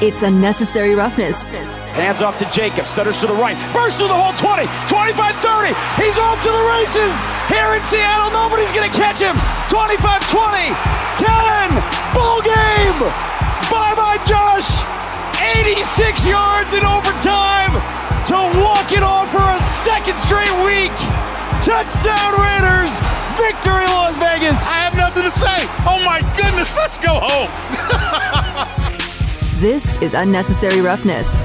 It's unnecessary roughness. Hands off to Jacob. Stutters to the right. Bursts through the whole 20. 25 30. He's off to the races. Here in Seattle, nobody's going to catch him. 25 20. 10. Ball game. Bye bye, Josh. 86 yards in overtime to walk it off for a second straight week. Touchdown Raiders. Victory, Las Vegas. I have nothing to say. Oh my goodness, let's go home. This is Unnecessary Roughness.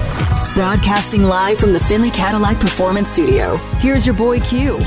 Broadcasting live from the Finley Cadillac Performance Studio. Here's your boy Q.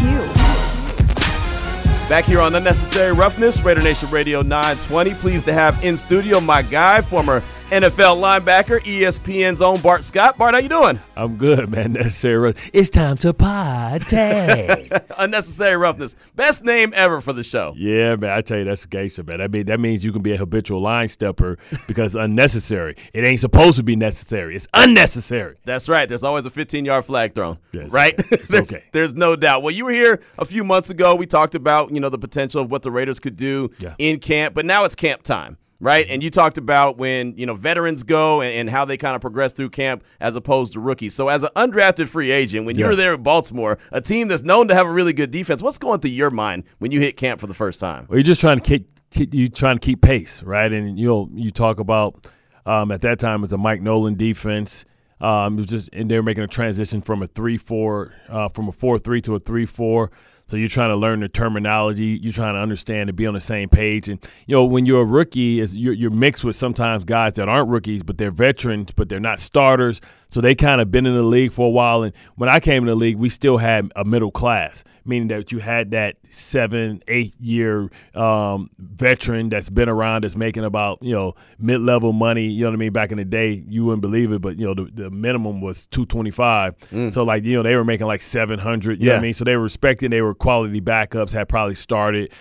Back here on Unnecessary Roughness, Raider Nation Radio 920. Pleased to have in studio my guy, former NFL linebacker, ESPN's own Bart Scott. Bart, how you doing? I'm good, man. Necessary roughness. It's time to party. Unnecessary Roughness. Best name ever for the show. yeah, man. I tell you, that's a gangster, man. I mean, that means you can be a habitual line stepper because unnecessary. It ain't supposed to be necessary. It's unnecessary. That's right. There's always a 15 yard flag thrown. It's right? okay. There's, okay. there's no doubt. Well, you were here a few months ago. We talked about, you know, the potential of what the Raiders could do Yeah. in camp, but now it's camp time. Right, and you talked about when you know veterans go and, and how they kind of progress through camp as opposed to rookies. So, as an undrafted free agent, when Yeah. were there at Baltimore, a team that's known to have a really good defense, what's going through your mind when you hit camp for the first time? Well, you're just trying to keep, keep you trying to keep pace, right? And you know, you talk about um, at that time it was a Mike Nolan defense. Um, it was just and they were making a transition from a three four uh, from a four three to a three four. So you're trying to learn the terminology. You're trying to understand to be on the same page. And you know, when you're a rookie, is you're, you're mixed with sometimes guys that aren't rookies, but they're veterans, but they're not starters. So they kind of been in the league for a while. And when I came in the league, we still had a middle class, meaning that you had that seven, eight year um, veteran that's been around, that's making about you know mid level money. You know what I mean? Back in the day, you wouldn't believe it, but you know the, the minimum was two twenty five. So like you know they were making like seven hundred. You know what Yeah. I mean? So they were respected. They were quality backups. Had probably started.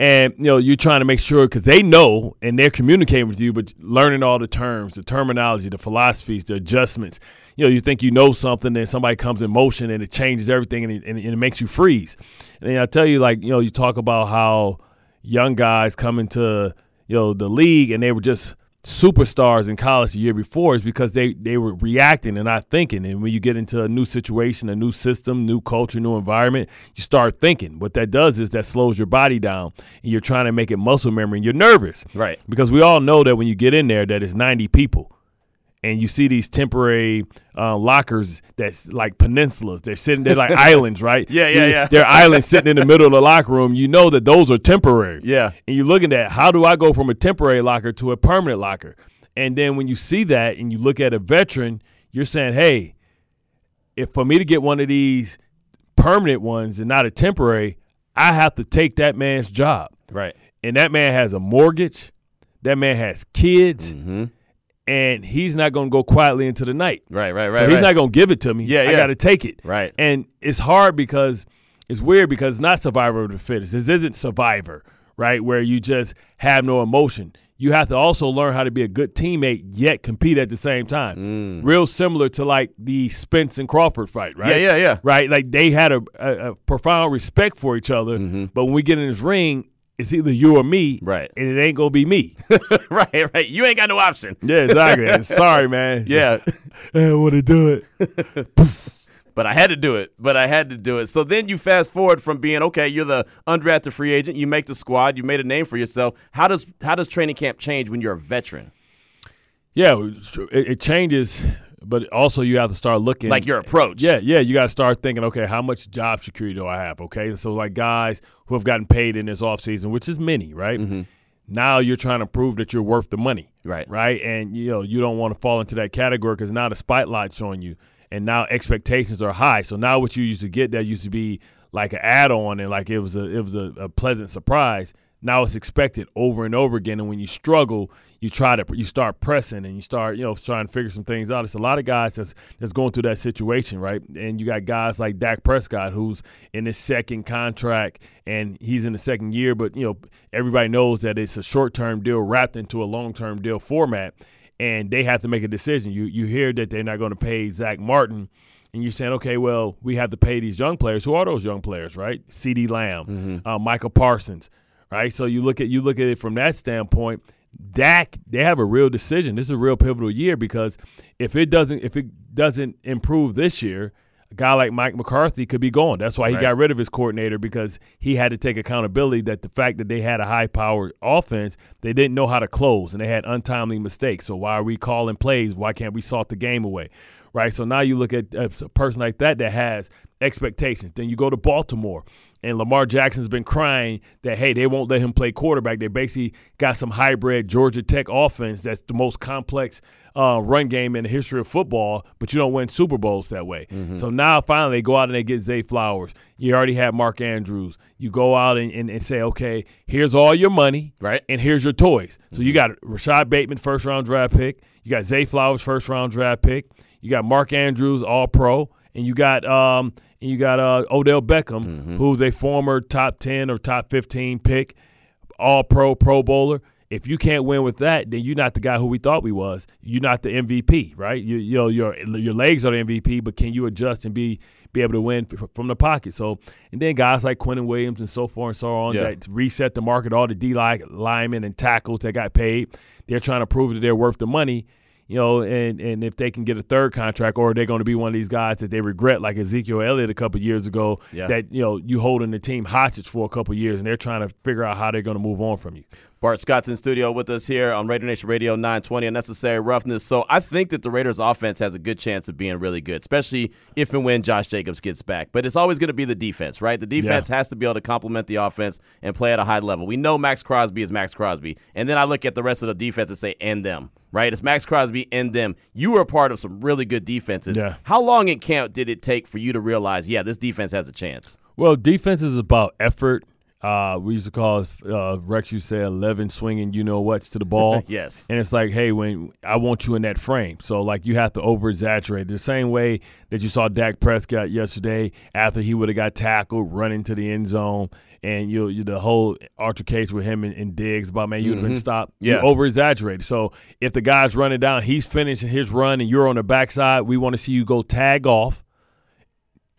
And you know you're trying to make sure because they know and they're communicating with you, but learning all the terms, the terminology, the philosophies, the adjustments. You know, you think you know something, then somebody comes in motion and it changes everything, and it, and it makes you freeze. And I tell you, like you know, you talk about how young guys come into you know the league and they were just superstars in college the year before is because they they were reacting and not thinking. And when you get into a new situation, a new system, new culture, new environment, you start thinking. What that does is that slows your body down, and you're trying to make it muscle memory, and you're nervous, Right. Because we all know that when you get in there, that it's 90 people. And you see these temporary uh, lockers that's like peninsulas. They're sitting there like islands, right? Yeah, yeah, yeah. They're islands sitting in the middle of the locker room. You know that those are temporary. Yeah. And you're looking at how do I go from a temporary locker to a permanent locker? And then when you see that and you look at a veteran, you're saying, hey, if for me to get one of these permanent ones and not a temporary, I have to take that man's job. Right. And that man has a mortgage, that man has kids, Mm-hmm. And he's not going to go quietly into the night. Right, right, right. So he's right. not going to give it to me. Yeah, I yeah. got to take it. Right. And it's hard because it's weird because it's not survivor of the fittest. This isn't survivor, right? Where you just have no emotion. You have to also learn how to be a good teammate yet compete at the same time. Real similar to like the Spence and Crawford fight, right? Mm. Yeah, yeah, yeah. Right? Like they had a, a, a profound respect for each other, but when we get in this ring, it's either you or me. Right. And it ain't gonna be me. right, right. You ain't got no option. yeah, exactly. Sorry, man. Yeah. I want to do it. but I had to do it. But I had to do it. So then you fast forward from being okay, you're the undrafted free agent, you make the squad, you made a name for yourself. How does how does training camp change when you're a veteran? Yeah, it, it changes, but also you have to start looking Like your approach. Yeah, yeah, you got to start thinking, okay, how much job security do I have? Okay, so like guys who have gotten paid in this offseason, which is many, right? Now you're trying to prove that you're worth the money, Mm-hmm. Right. Right, and you know you don't want to fall into that category because now the spotlight's on you, and now expectations are high. So now what you used to get that used to be like an add-on and like it was a it was a, a pleasant surprise. Now it's expected over and over again, and when you struggle, you try to you start pressing and you start you know trying to figure some things out. It's a lot of guys that's that's going through that situation, right? And you got guys like Dak Prescott who's in his second contract and he's in the second year, but you know everybody knows that it's a short term deal wrapped into a long term deal format, and they have to make a decision. You you hear that they're not going to pay Zack Martin. And you're saying, okay, well, we have to pay these young players. Who are those young players, right? CeeDee Lamb, uh, Michael Parsons, right? So you look at you look at it from that standpoint. Dak, they have a real decision. This is a real pivotal year because if it doesn't if it doesn't improve this year, a guy like Mike McCarthy could be gone. That's why he Right. got rid of his coordinator because he had to take accountability that the fact that they had a high powered offense, they didn't know how to close and they had untimely mistakes. So why are we calling plays? Why can't we salt the game away? Right. So now you look at a person like that that has expectations. Then you go to Baltimore and Lamar Jackson's been crying that hey, they won't let him play quarterback. They basically got some hybrid Georgia Tech offense that's the most complex uh, run game in the history of football, but you don't win Super Bowls that way. So now finally they go out and they get Zay Flowers. You already have Mark Andrews. You go out and, and, and say, okay, here's all your money, Right. And here's your toys. So you got Rashod Bateman, first round draft pick. You got Zay Flowers, first round draft pick. You got Mark Andrews, all pro, and you got um and you got uh, Odell Beckham, who's a former top ten or top fifteen pick, all pro, pro bowler. If you can't win with that, then you're not the guy who we thought we was. You're not the MVP, right? You, you know, your your legs are the MVP, but can you adjust and be be able to win f- from the pocket? So, and then guys like Quinnen Williams and so forth and so on Yeah. that reset the market. All the D line linemen and tackles that got paid, they're trying to prove that they're worth the money. You know, and, and if they can get a third contract, or they're going to be one of these guys that they regret, like Ezekiel Elliott a couple years ago, Yeah. that you know you holding the team hostage for a couple years, and they're trying to figure out how they're going to move on from you. Bart Scott's in studio with us here on Raider Nation Radio 920 Unnecessary Roughness. So I think that the Raiders offense has a good chance of being really good, especially if and when Josh Jacobs gets back. But it's always going to be the defense, right? The defense has to be able to complement the offense and play at a high level. We know Maxx Crosby is Maxx Crosby. And then I look at the rest of the defense and say, and them, right? It's Maxx Crosby and them. You were a part of some really good defenses. Yeah. How long in camp did it take for you to realize, yeah, this defense has a chance? Well, defense is about effort. Uh, we used to call it, uh, Rex. You say eleven swinging, you know what's to the ball. Yes. and it's like, hey, when I want you in that frame, so like you have to over exaggerate the same way that you saw Dak Prescott yesterday after he would have got tackled, running to the end zone, and you, you the whole altercation with him and, and Diggs about man, you would have been stopped. Yeah. you over exaggerated. So if the guy's running down, he's finishing his run, and you're on the backside, we want to see you go tag off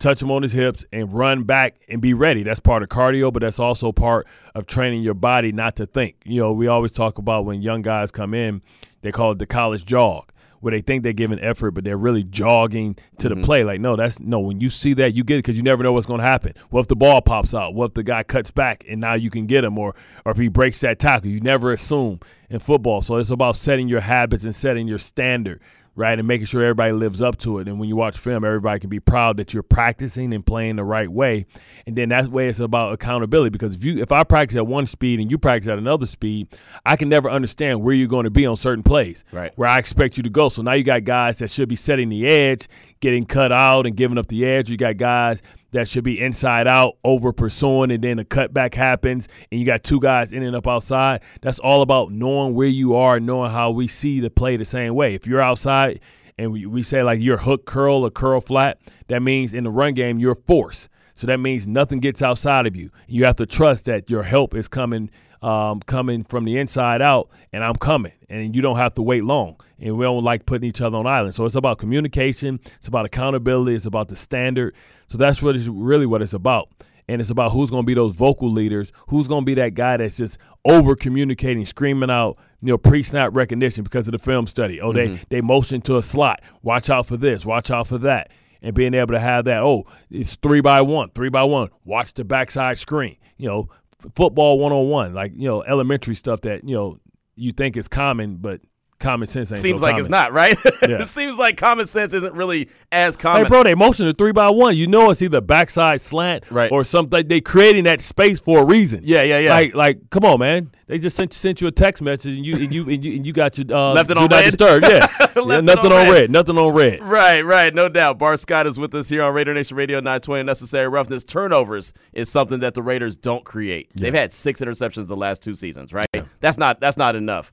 touch him on his hips and run back and be ready. That's part of cardio, but that's also part of training your body not to think. You know, we always talk about when young guys come in, they call it the college jog, where they think they're giving effort, but they're really jogging to the mm-hmm. play. Like, no, that's no, when you see that, you get it because you never know what's going to happen. What if the ball pops out? What if the guy cuts back and now you can get him? Or, or if he breaks that tackle, you never assume in football. So it's about setting your habits and setting your standard right? And making sure everybody lives up to it. And when you watch film, everybody can be proud that you're practicing and playing the right way. And then that way it's about accountability because if you if I practice at one speed and you practice at another speed, I can never understand where you're going to be on certain plays. Right. Where I expect you to go. So now you got guys that should be setting the edge, getting cut out and giving up the edge. You got guys that should be inside out, over pursuing, and then a cutback happens, and you got two guys in and up outside. That's all about knowing where you are, knowing how we see the play the same way. If you're outside and we, we say like you're hook curl or curl flat, that means in the run game you're force. So that means nothing gets outside of you. You have to trust that your help is coming um, coming from the inside out, and I'm coming, and you don't have to wait long. And we don't like putting each other on islands. So it's about communication, it's about accountability, it's about the standard. So that's what is really what it's about. And it's about who's going to be those vocal leaders, who's going to be that guy that's just over communicating, screaming out, you know, pre-snap recognition because of the film study. Oh, they they motion to a slot. Watch out for this. Watch out for that. And being able to have that. Oh, it's three by one, three by one. Watch the backside screen. You know, football one on one, like you know, elementary stuff that you know you think is common, but common sense ain't Seems so like it's not, right? Yeah. it seems like common sense isn't really as common. Hey, bro, they motion to three by one. You know it's either backside slant Right. or something. They creating that space for a reason. Yeah, yeah, yeah. Like, like, come on, man. They just sent sent you a text message and you and you and you, and you got your uh, Left it on red? disturb. Yeah, yeah nothing on on red. red. Nothing on red. Right, right, no doubt. Bart Scott is with us here on Raider Nation Radio 920. Necessary roughness. Turnovers is something that the Raiders don't create. They've had six interceptions the last two seasons, right? That's not that's not enough.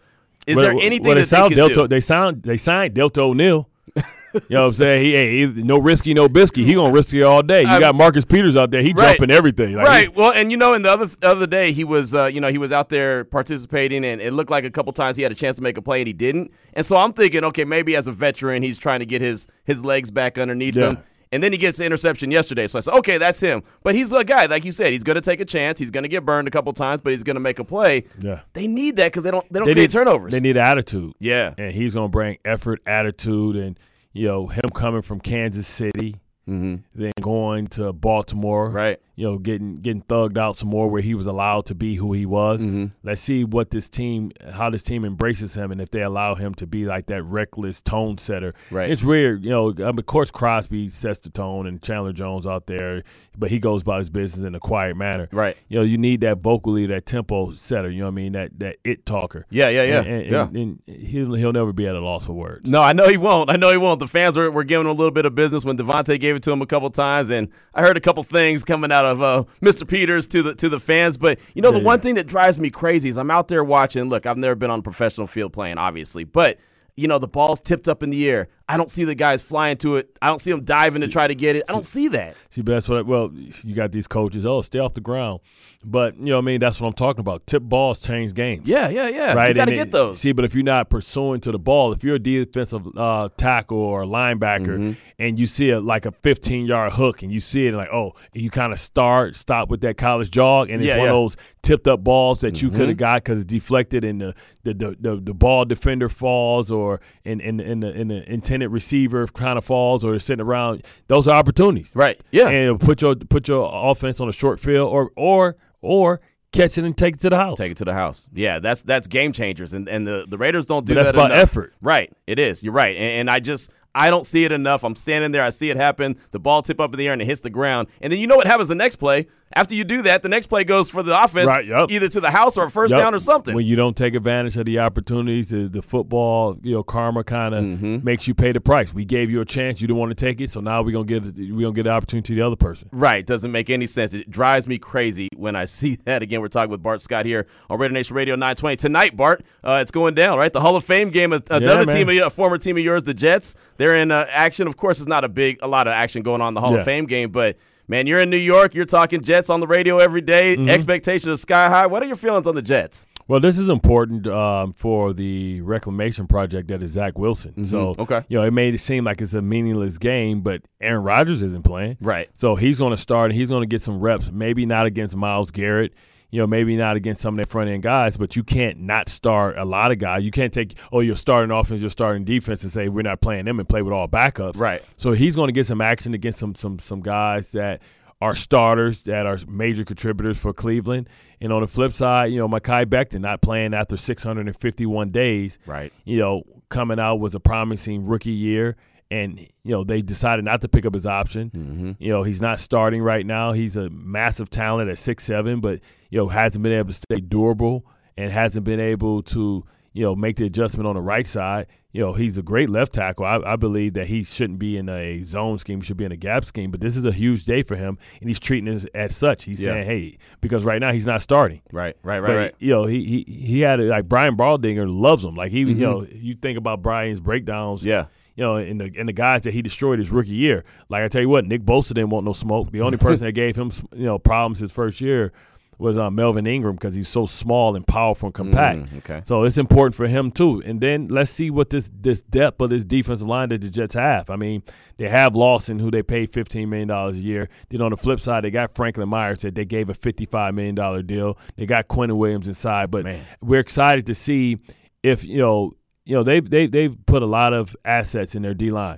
Is Well, there anything well, they that sound they Delta, do? They sound they signed Delta O'Neal. you know what I'm saying? He, hey, he- no risky, no bisky. He gonna risk it all day. You got Marcus Peters out there. He Right. jumping everything. Like, right. Well, and you know, in the other other day, he was, uh, you know, he was out there participating, and it looked like a couple times he had a chance to make a play, and he didn't. And so I'm thinking, okay, maybe as a veteran, he's trying to get his his legs back underneath Yeah. him. And then he gets the interception yesterday. So I said, okay, that's him. But he's a guy, like you said, he's going to take a chance. He's going to get burned a couple times, but he's going to make a play. Yeah. They need that because they don't they don't They create need turnovers. They need attitude. Yeah. and he's going to bring effort, attitude, and you know him coming from Kansas City, then going to Baltimore, Mm-hmm. Right. You know, getting getting thugged out some more where he was allowed to be who he was. Mm-hmm. Let's see what this team, how this team embraces him, and if they allow him to be like that reckless tone setter. Right. It's weird, you know. I mean, of course, Crosby sets the tone, and Chandler Jones out there, but he goes about his business in a quiet manner. Right. You know, you need that vocally, that tempo setter. You know what I mean? That that it talker. Yeah, yeah, yeah, And, and, yeah. and, and he'll he'll never be at a loss for words. No, I know he won't. I know he won't. The fans were, were giving him a little bit of business when Davante gave it to him a couple times, and I heard a couple things coming out of uh, Mr. Peters to the to the fans. But you know, the Yeah, one thing that drives me crazy is I'm out there watching. Look, I've never been on a professional field playing, obviously, but you know, the ball's tipped up in the air. I don't see the guys flying to it. I don't see them diving to try to get it. I don't see that. See, but that's what. I, Well, you got these coaches. Oh, stay off the ground. But you know, what I mean, that's what I'm talking about. Tip balls change games. Yeah, yeah, yeah. Right, You got to get those. See, but if you're not pursuing to the ball, if you're a defensive uh, tackle or a linebacker, Mm-hmm. and you see a like a 15 yard hook, and you see it like, oh, you kind of start stop with that college jog, and it's Yeah, one yeah. Mm-hmm. of those tipped up balls that you could have got because it's deflected, and the the, the the the ball defender falls, or in in in the, in the intended receiver kind of falls, or sitting around. Those are opportunities, Right. Yeah. And put your put your offense on a short field, or or or catch it and take it to the house. Take it to the house. Yeah, that's that's game changers, and and the, the Raiders don't do But that's that. about enough. effort. Right. It is. You're right, and, and I just I don't see it enough. I'm standing there, I see it happen. The ball tip up in the air and it hits the ground, and then you know what happens the next play. After you do that, the next play goes for the offense, Right, yup. either to the house or a first Yep. down or something. When you don't take advantage of the opportunities, the, football, you know, karma kind of Mm-hmm. makes you pay the price. We gave you a chance, you didn't want to take it, so now we're gonna get we're gonna get the opportunity to the other person. Right, doesn't make any sense. It drives me crazy when I see that. Again, we're talking with Bart Scott here on Raider Nation Radio 920 tonight. Bart, uh, it's going down, right? The Hall of Fame game. Another man. team, of, a former team of yours, the Jets. They're in uh, action. Of course, it's not a big, a lot of action going on in the Hall Yeah. of Fame game, but man, you're in New York. You're talking Jets on the radio every day. Mm-hmm. Expectations are sky high. What are your feelings on the Jets? Well, this is important um, for the reclamation project that is Zach Wilson. So, Mm-hmm. Okay. you know, it made it seem like it's a meaningless game, but Aaron Rodgers isn't playing. Right. So he's going to start and he's going to get some reps. Maybe not against Myles Garrett. You know, maybe not against some of their front end guys, but you can't not start a lot of guys. You can't take, oh, you're starting offense, you're starting defense, and say we're not playing them and play with all backups. Right. So he's going to get some action against some some some guys that are starters that are major contributors for Cleveland. And on the flip side, you know, Mekhi Becton not playing after 651 days. Right. You know, coming out was a promising rookie year. And, you know, they decided not to pick up his option. Mm-hmm. You know, he's not starting right now. He's a massive talent at six seven, but, you know, hasn't been able to stay durable and hasn't been able to, you know, make the adjustment on the right side. You know, he's a great left tackle. I, I believe that he shouldn't be in a zone scheme, he should be in a gap scheme. But this is a huge day for him, and he's treating it as such. He's Yeah. saying, hey, because right now he's not starting. Right, right, right, But, right. You know, he he he had it like Brian Baldinger loves him. Like he, Mm-hmm. you know, you think about Brian's breakdowns. Yeah. You know, and the and the guys that he destroyed his rookie year. Like I tell you what, Nick Bosa didn't want no smoke. The only person that gave him you know problems his first year was uh, Melvin Ingram because he's so small and powerful and compact. Mm, okay. So it's important for him too. And then let's see what this this depth of this defensive line that the Jets have. I mean, they have Lawson, who they paid fifteen million dollars a year. Then on the flip side, they got Franklin Myers that they gave a fifty-five million dollar deal. They got Quinnen Williams inside, but Man. we're excited to see if you know you know they they they've put a lot of assets in their D line,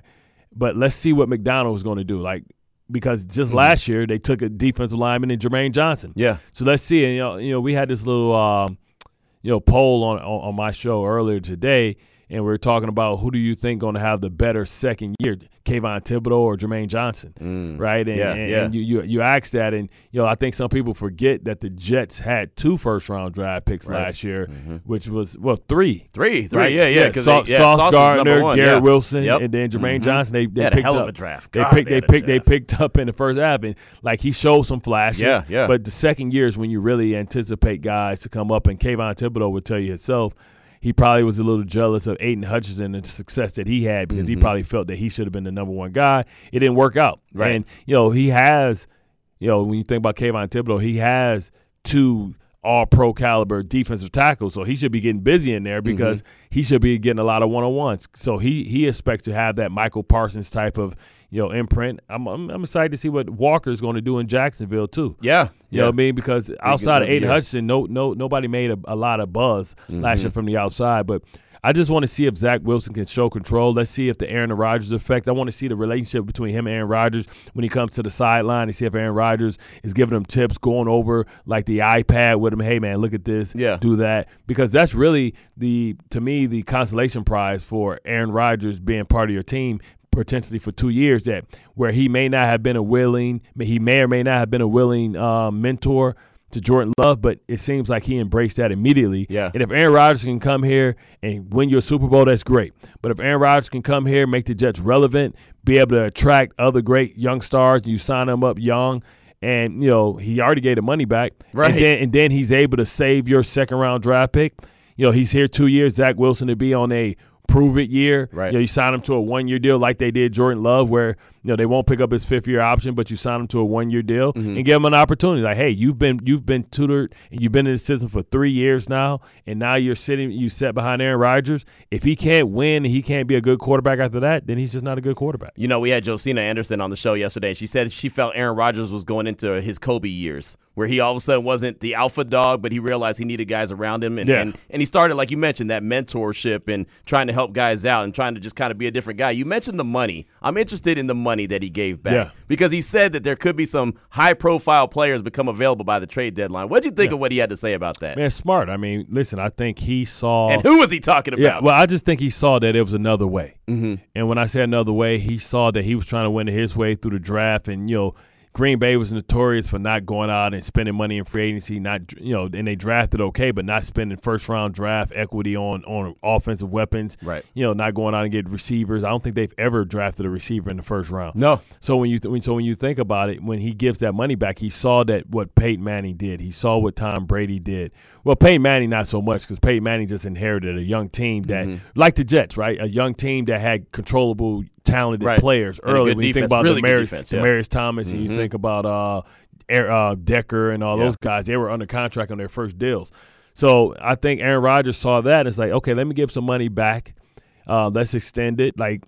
but let's see what McDonald is going to do. Like because just last year they took a defensive lineman in Jermaine Johnson. Mm-hmm. Yeah. So let's see. And, you know, you know, we had this little, um, you know, poll on, on on my show earlier today, and we are talking about who do you think going to have the better second year, Kayvon Thibodeaux or Jermaine Johnson, right? And, Mm. Yeah, and, yeah. and you, you you asked that, and you know, I think some people forget that the Jets had two first round draft picks last year, which was well three. Three, three, Right? yeah, yeah. 'cause Sau- they- yeah, Sauce Gardner, one, Garrett yeah. Wilson, Yep. and then Jermaine Johnson. They, they, They picked up, a draft. They picked they they, picked they picked up in the first half, and like he showed some flashes. Yeah, yeah. But the second year is when you really anticipate guys to come up, and Kayvon Thibodeaux would tell you himself. He probably was a little jealous of Aidan Hutchinson and the success that he had because he mm-hmm. probably felt that he should have been the number one guy. It didn't work out. Right. And, you know, he has, you know, when you think about Kayvon Thibodeaux, he has two all pro caliber defensive tackles. So he should be getting busy in there because he should be getting a lot of one on ones. So he he expects to have that Michael Parsons type of, you know imprint. I'm I'm, I'm excited to see what Walker is going to do in Jacksonville too. Yeah, You know what I mean? Because outside of Aidan year. Hutchinson, no no nobody made a, a lot of buzz Mm-hmm. last year from the outside. But I just want to see if Zach Wilson can show control. Let's see if the Aaron Rodgers effect. I want to see the relationship between him and Aaron Rodgers when he comes to the sideline and see if Aaron Rodgers is giving him tips, going over like the iPad with him. Hey man, look at this. Yeah. Do that. Because that's really the to me the consolation prize for Aaron Rodgers being part of your team potentially for two years that where he may not have been a willing he may or may not have been a willing uh, mentor to Jordan Love, but it seems like he embraced that immediately. Yeah. And if Aaron Rodgers can come here and win your Super Bowl, that's great. But if Aaron Rodgers can come here, make the Jets relevant, be able to attract other great young stars, and you sign them up young, and you know he already gave the money back, Right. And then and then he's able to save your second round draft pick. You know he's here two years. Zach Wilson to be on a prove it year. Right. You know, you sign him to a one year deal like they did Jordan Love, where you know they won't pick up his fifth year option, but you sign him to a one year deal Mm-hmm. and give him an opportunity. Like, hey, you've been you've been tutored and you've been in the system for three years now, and now you're sitting you set behind Aaron Rodgers. If he can't win and he can't be a good quarterback after that, then he's just not a good quarterback. You know, we had Josina Anderson on the show yesterday, and she said she felt Aaron Rodgers was going into his Kobe years, where he all of a sudden wasn't the alpha dog, but he realized he needed guys around him, and Yeah. and, and he started, like you mentioned, that mentorship and trying to help guys out and trying to just kind of be a different guy. You mentioned the money. I'm interested in the money that he gave back Yeah. because he said that there could be some high-profile players become available by the trade deadline. What would you think of what he had to say about that? Man, smart. I mean, listen, I think he saw And who was he talking about? Yeah, well, I just think he saw that it was another way. Mm-hmm. And when I say another way, he saw that he was trying to win it his way through the draft. And, you know, Green Bay was notorious for not going out and spending money in free agency, not, you know, and they drafted okay, but not spending first round draft equity on, on offensive weapons. Right. You know, not going out and get receivers. I don't think they've ever drafted a receiver in the first round. No. So when you th- when, so when you think about it, when he gives that money back, he saw that what Peyton Manning did. He saw what Tom Brady did. Well, Peyton Manning not so much because Peyton Manning just inherited a young team that, Mm-hmm. like the Jets, right? A young team that had controllable, talented Right. players early. When you think about really good Demaryius, defense, yeah. Demaryius Thomas, and you think about uh, Air- uh, Decker and all Yeah. those guys, they were under contract on their first deals. So I think Aaron Rodgers saw that. It's like, okay, let me give some money back. Uh, let's extend it, like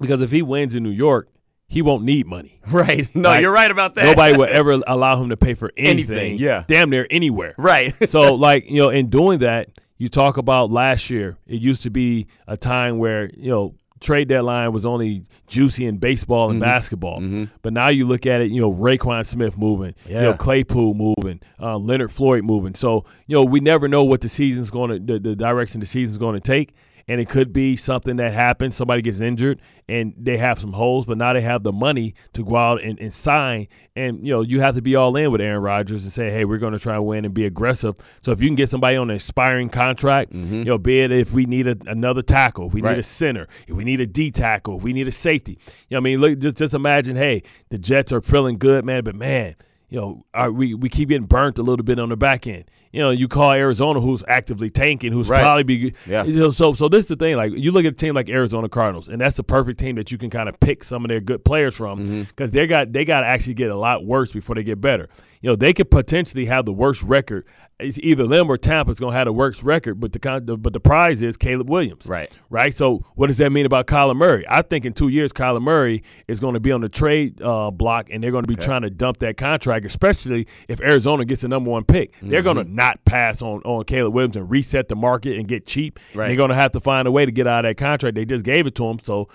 because if he wins in New York, he won't need money. Right. No, Like, you're right about that. Nobody will ever allow him to pay for anything. Anything, yeah. Damn near anywhere. Right. so, like, you know, in doing that, you talk about last year, it used to be a time where, you know, trade deadline was only juicy in baseball Mm-hmm. and basketball. But now you look at it, you know, Roquan Smith moving, you know, Yeah. Claypool moving, uh, Leonard Floyd moving. So, you know, we never know what the season's going to, the, the direction the season's going to take. And it could be something that happens. Somebody gets injured and they have some holes, but now they have the money to go out and, and sign. And, you know, you have to be all in with Aaron Rodgers and say, hey, we're going to try and win and be aggressive. So if you can get somebody on an expiring contract, mm-hmm. you know, be it if we need a, another tackle, if we Right. need a center, if we need a D tackle, if we need a safety. You know, I mean, look, just just imagine, hey, the Jets are feeling good, man, but man, you know, our, we we keep getting burnt a little bit on the back end. You know, you call Arizona, who's actively tanking, who's Right. probably be Yeah. you know, so so this is the thing. Like you look at a team like Arizona Cardinals, and that's the perfect team that you can kind of pick some of their good players from mm-hmm. because they got they got to actually get a lot worse before they get better. You know, they could potentially have the worst record. It's either them or Tampa's going to have the worst record, but the con- but the prize is Caleb Williams. Right. Right. So what does that mean about Kyler Murray? I think in two years, Kyler Murray is going to be on the trade uh, block, and they're going to be trying to dump that contract, especially if Arizona gets the number one pick. They're going to Mm-hmm. not pass on on Caleb Williams and reset the market and get cheap. Right. They're going to have to find a way to get out of that contract. They just gave it to him, so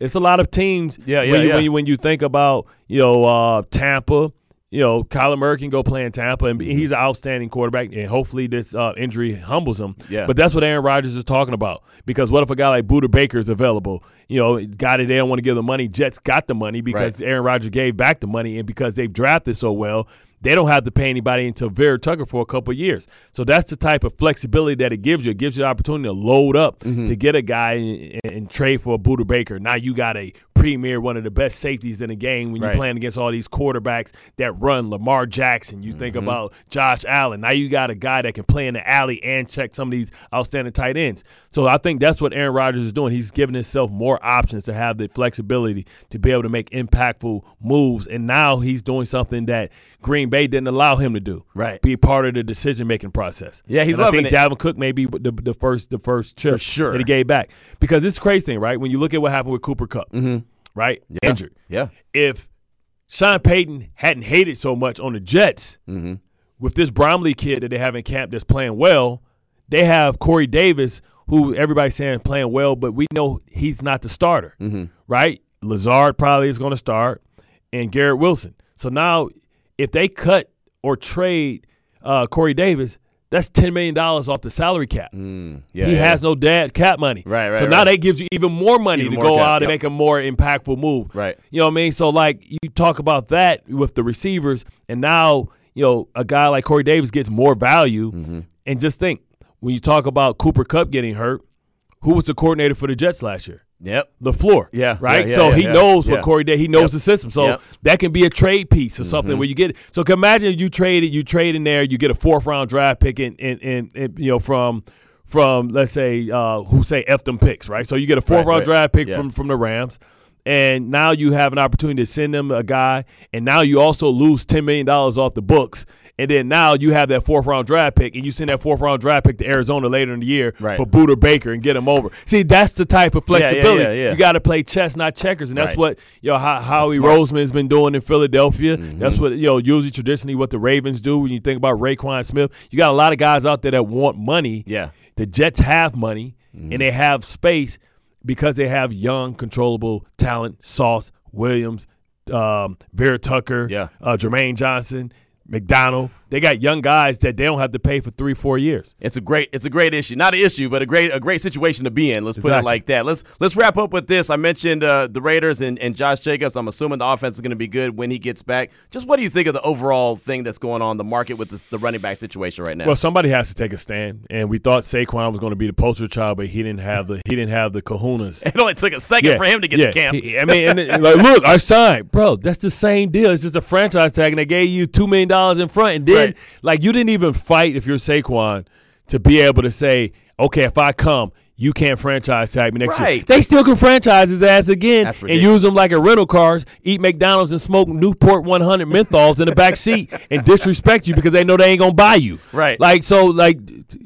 it's a lot of teams. Yeah, yeah, when you, yeah. When you when you think about you know uh, Tampa. You know, Kyler Murray can go play in Tampa, and Mm-hmm. he's an outstanding quarterback. And hopefully, this uh, injury humbles him. Yeah. But that's what Aaron Rodgers is talking about. Because what if a guy like Budda Baker is available? You know, guy that they don't want to give the money. Jets got the money because Aaron Rodgers gave back the money, and because they've drafted so well, they don't have to pay anybody until Vera Tucker for a couple of years. So that's the type of flexibility that it gives you. It gives you the opportunity to load up Mm-hmm. to get a guy and, and trade for a Budda Baker. Now you got a premier, one of the best safeties in the game when you're Right. playing against all these quarterbacks that run Lamar Jackson. You think Mm-hmm. about Josh Allen. Now you got a guy that can play in the alley and check some of these outstanding tight ends. So I think that's what Aaron Rodgers is doing. He's giving himself more options to have the flexibility to be able to make impactful moves. And now he's doing something that Green Bay didn't allow him to do. Right. Be part of the decision making process. Yeah, he's and loving I think Dalvin Cook may be the, the first the first chip For sure. that he gave back. Because it's a crazy thing, right? When you look at what happened with Cooper Kupp. Mm-hmm. Right? Yeah. Injured. Yeah. If Sean Payton hadn't hated so much on the Jets, Mm-hmm. with this Bromley kid that they have in camp that's playing well, they have Corey Davis, who everybody's saying playing well, but we know he's not the starter, Mm-hmm. right? Lazard probably is going to start, and Garrett Wilson. So now, if they cut or trade uh, Corey Davis, that's ten million dollars off the salary cap. Mm, yeah, he yeah. has no dad cap money. Right, right, So now right. that gives you even more money Even to more go cap, out and yep. make a more impactful move. Right. You know what I mean? So like you talk about that with the receivers, and now you know a guy like Corey Davis gets more value. Mm-hmm. And just think when you talk about Cooper Kupp getting hurt, who was the coordinator for the Jets last year? Yep. LaFleur. Yeah, Right? yeah, so yeah, he yeah, knows what Corey did. He knows Yep. the system. So Yep. that can be a trade piece or something Mm-hmm. where you get it. So imagine you trade it, you trade in there, you get a fourth round draft pick and in, in, in you know, from from let's say uh who say F them picks, right? So you get a fourth Right, round right. draft pick from from the Rams. And now you have an opportunity to send them a guy, and now you also lose ten million dollars off the books. And then now you have that fourth round draft pick, and you send that fourth round draft pick to Arizona later in the year Right. for Budda Baker and get him over. See, that's the type of Yeah, yeah, flexibility. yeah, yeah. You got to play chess, not checkers, and that's Right. what you know how, Howie Smart. Mm-hmm. Roseman's been doing in Philadelphia. That's what you know usually traditionally what the Ravens do when you think about Roquan Smith. You got a lot of guys out there that want money. Yeah. Mm-hmm. The Jets have money and they have space because they have young, controllable talent. Sauce Williams, um, Vera Tucker, Yeah. uh, Jermaine Johnson, McDonald. They got young guys that they don't have to pay for three, four years. It's a great it's a great issue. Not an issue, but a great a great situation to be in. Let's put it like that. Let's let's wrap up with this. I mentioned uh, the Raiders and, and Josh Jacobs. I'm assuming the offense is going to be good when he gets back. Just what do you think of the overall thing that's going on the market with this, the running back situation right now? Well, somebody has to take a stand, and we thought Saquon was going to be the poster child, but he didn't have the he didn't have the kahunas. it only took a second for him to get yeah. to camp. He- I mean, and like, look, I signed, bro. That's the same deal. It's just a franchise tag, and they gave you two million dollars in front, and then Right. like you didn't even fight if you're Saquon to be able to say, okay, if I come. You can't franchise tag me next year. Right. They still can franchise his ass again and use him like a rental cars, eat McDonald's and smoke Newport 100 menthols in the back seat and disrespect you because they know they ain't gonna buy you. Right. Like so, like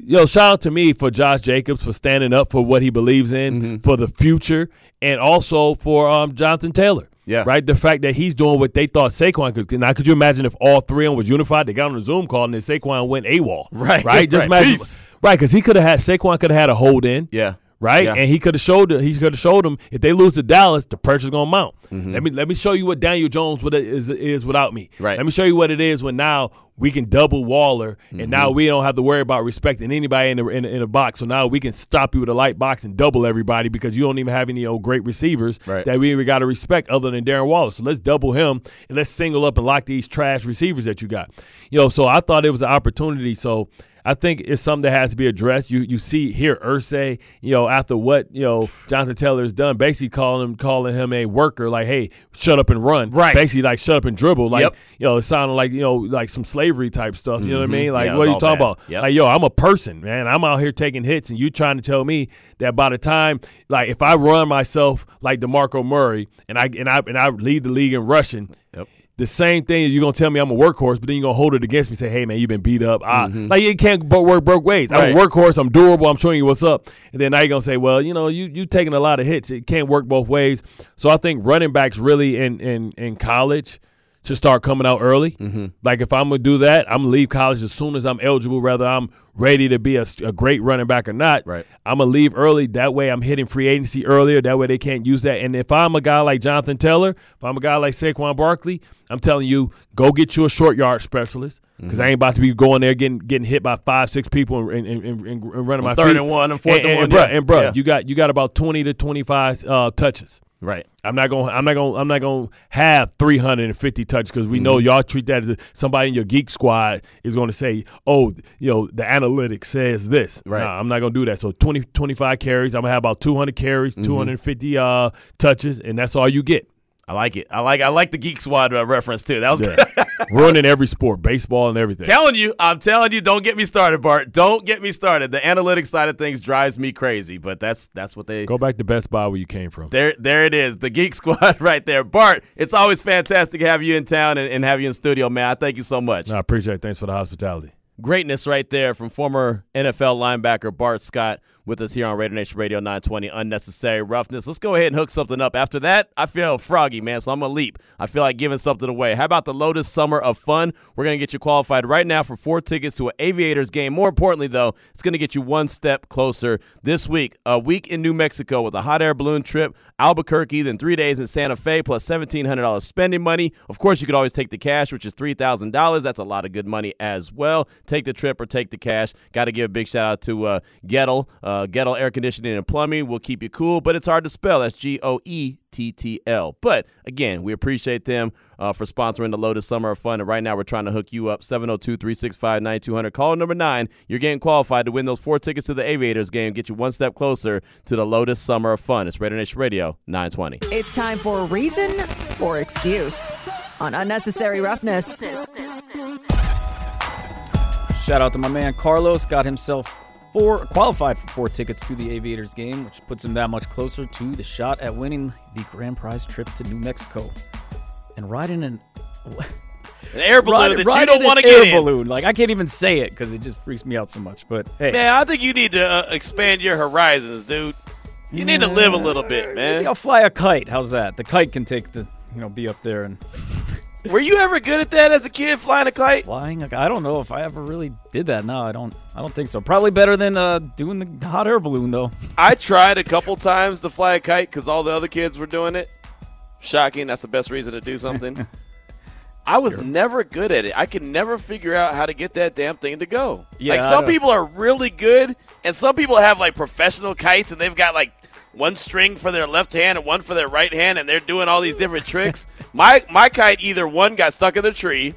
yo, shout out to me for Josh Jacobs for standing up for what he believes in Mm-hmm. for the future, and also for um, Jonathan Taylor. Yeah. Right. The fact that he's doing what they thought Saquon could. Now, could you imagine if all three of them was unified? They got on a Zoom call and then Saquon went AWOL. Right. Right. Just Right. imagine. Peace. Right. Because he could have had Saquon could have had a hold in Yeah. Right? Yeah. And he could have showed he could have showed them if they lose to Dallas, the pressure's gonna mount. Mm-hmm. Let me let me show you what Daniel Jones what is is without me. Right. Let me show you what it is when now we can double Waller, and now Mm-hmm. we don't have to worry about respecting anybody in the in, the- in the box. So now we can stop you with a light box and double everybody because you don't even have any old great receivers Right. that we even got to respect other than Darren Waller. So let's double him and let's single up and lock these trash receivers that you got. You know, so I thought it was an opportunity. So. I think it's something that has to be addressed. You you see here Irsay, you know, after what you know Jonathan Taylor has done, basically calling him calling him a worker, like, hey, shut up and run, Right. Basically, like shut up and dribble, like Yep. you know, it sounded like you know like some slavery type stuff. You know what I mean? Like, Yeah, what are you talking bad. about? Yep. Like, yo, I'm a person, man. I'm out here taking hits, and you trying to tell me that by the time, like, if I run myself like DeMarco Murray, and I and I and I lead the league in rushing. Yep. The same thing is you're gonna tell me I'm a workhorse, but then you're gonna hold it against me. Say, hey man, you've been beat up. Ah, like it can't work both ways. I'm a Right. workhorse. I'm durable. I'm showing you what's up. And then now you're gonna say, well, you know, you you taking a lot of hits. It can't work both ways. So I think running backs really in in in college should start coming out early. Mm-hmm. Like if I'm gonna do that, I'm gonna leave college as soon as I'm eligible, whether I'm ready to be a, a great running back or not. Right. I'm gonna leave early. That way, I'm hitting free agency earlier. That way, they can't use that. And if I'm a guy like Jonathan Taylor, if I'm a guy like Saquon Barkley, I'm telling you, go get you a short yard specialist because Mm-hmm. I ain't about to be going there getting getting hit by five, six people and, and, and, and running my third feet. and one and fourth and and, one, bro, yeah. and bro, Yeah. you got you got about twenty to twenty five uh, touches. Right. I'm not gonna. I'm not gonna. I'm not gonna have 350 touches because we know Mm-hmm. y'all treat that as a, somebody in your geek squad is gonna say, "Oh, you know, the analytics says this." Right. Nah, I'm not gonna do that. So 20, 25 carries. I'm gonna have about 200 carries, Mm-hmm. 250 uh, touches, and that's all you get. I like it. I like I like the Geek Squad uh, reference too. That was Yeah. Running every sport, baseball and everything. telling you, I'm telling you, don't get me started, Bart. Don't get me started. The analytics side of things drives me crazy, but that's that's what they Go back to Best Buy where you came from. There, there it is, the Geek Squad right there. Bart, it's always fantastic to have you in town and, and have you in studio, man. I thank you so much. I appreciate it. Thanks for the hospitality. Greatness right there from former NFL linebacker Bart Scott with us here on Raider Nation Radio 920. Unnecessary roughness. Let's go ahead and hook something up. After that, I feel froggy, man, so I'm going to leap. I feel like giving something away. How about the Lotus Summer of Fun? We're going to get you qualified right now for four tickets to an Aviators game. More importantly, though, it's going to get you one step closer this week. A week in New Mexico with a hot air balloon trip, Albuquerque, then three days in Santa Fe, plus $1,700 spending money. Of course, you could always take the cash, which is $3,000. That's a lot of good money as well. Take the trip or take the cash. Got to give a big shout out to uh, Goettl. Uh, Goettl Air Conditioning and Plumbing will keep you cool, but it's hard to spell. That's G O E T T L. But again, we appreciate them uh, for sponsoring the Lotus Summer of Fun. And right now, we're trying to hook you up 702 365 9200. Call number nine. You're getting qualified to win those four tickets to the Aviators game, get you one step closer to the Lotus Summer of Fun. It's Raider Nation Radio 920. It's time for reason or excuse on unnecessary roughness. Shout out to my man Carlos. Got himself four qualified for four tickets to the Aviators game, which puts him that much closer to the shot at winning the grand prize trip to New Mexico. And riding an An air balloon riding, that you don't an want to air in. balloon. Like I can't even say it because it just freaks me out so much. But hey, Man, I think you need to uh, expand your horizons, dude. You need to live a little bit, maybe man. I'll fly a kite. How's that? The kite can take the you know be up there and Were you ever good at that as a kid, flying a kite? flying. I don't know if I ever really did that. No, I don't. I don't think so. Probably better than uh, doing the hot air balloon though. I tried a couple times to fly a kite because all the other kids were doing it. Shocking. That's the best reason to do something. I was never good at it. I could never figure out how to get that damn thing to go. Yeah, like some people are really good, and some people have like professional kites, and they've got like one string for their left hand and one for their right hand, and they're doing all these different tricks. My my kite either one got stuck in the tree,